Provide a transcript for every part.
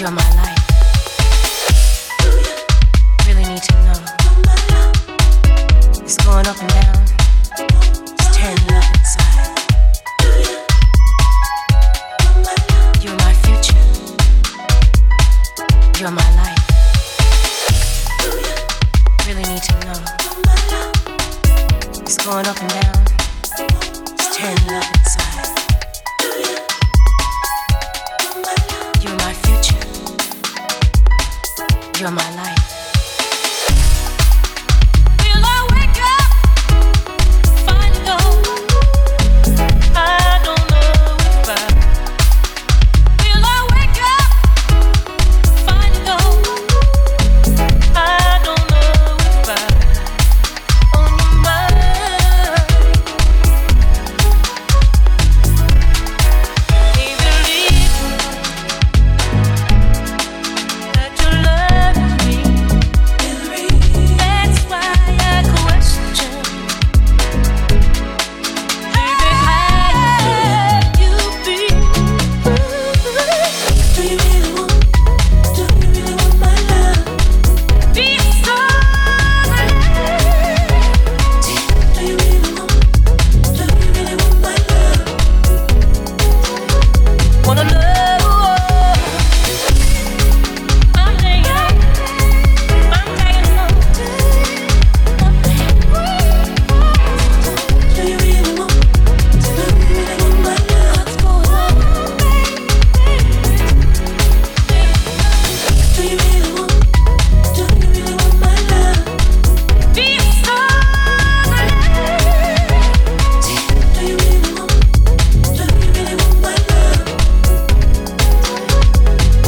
You're my life. Really need to know. It's going up and down. Inside. You're my future. You're my life. Really need to know. It's going up and down. Inside. You're my future. You're my life.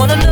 I wanna know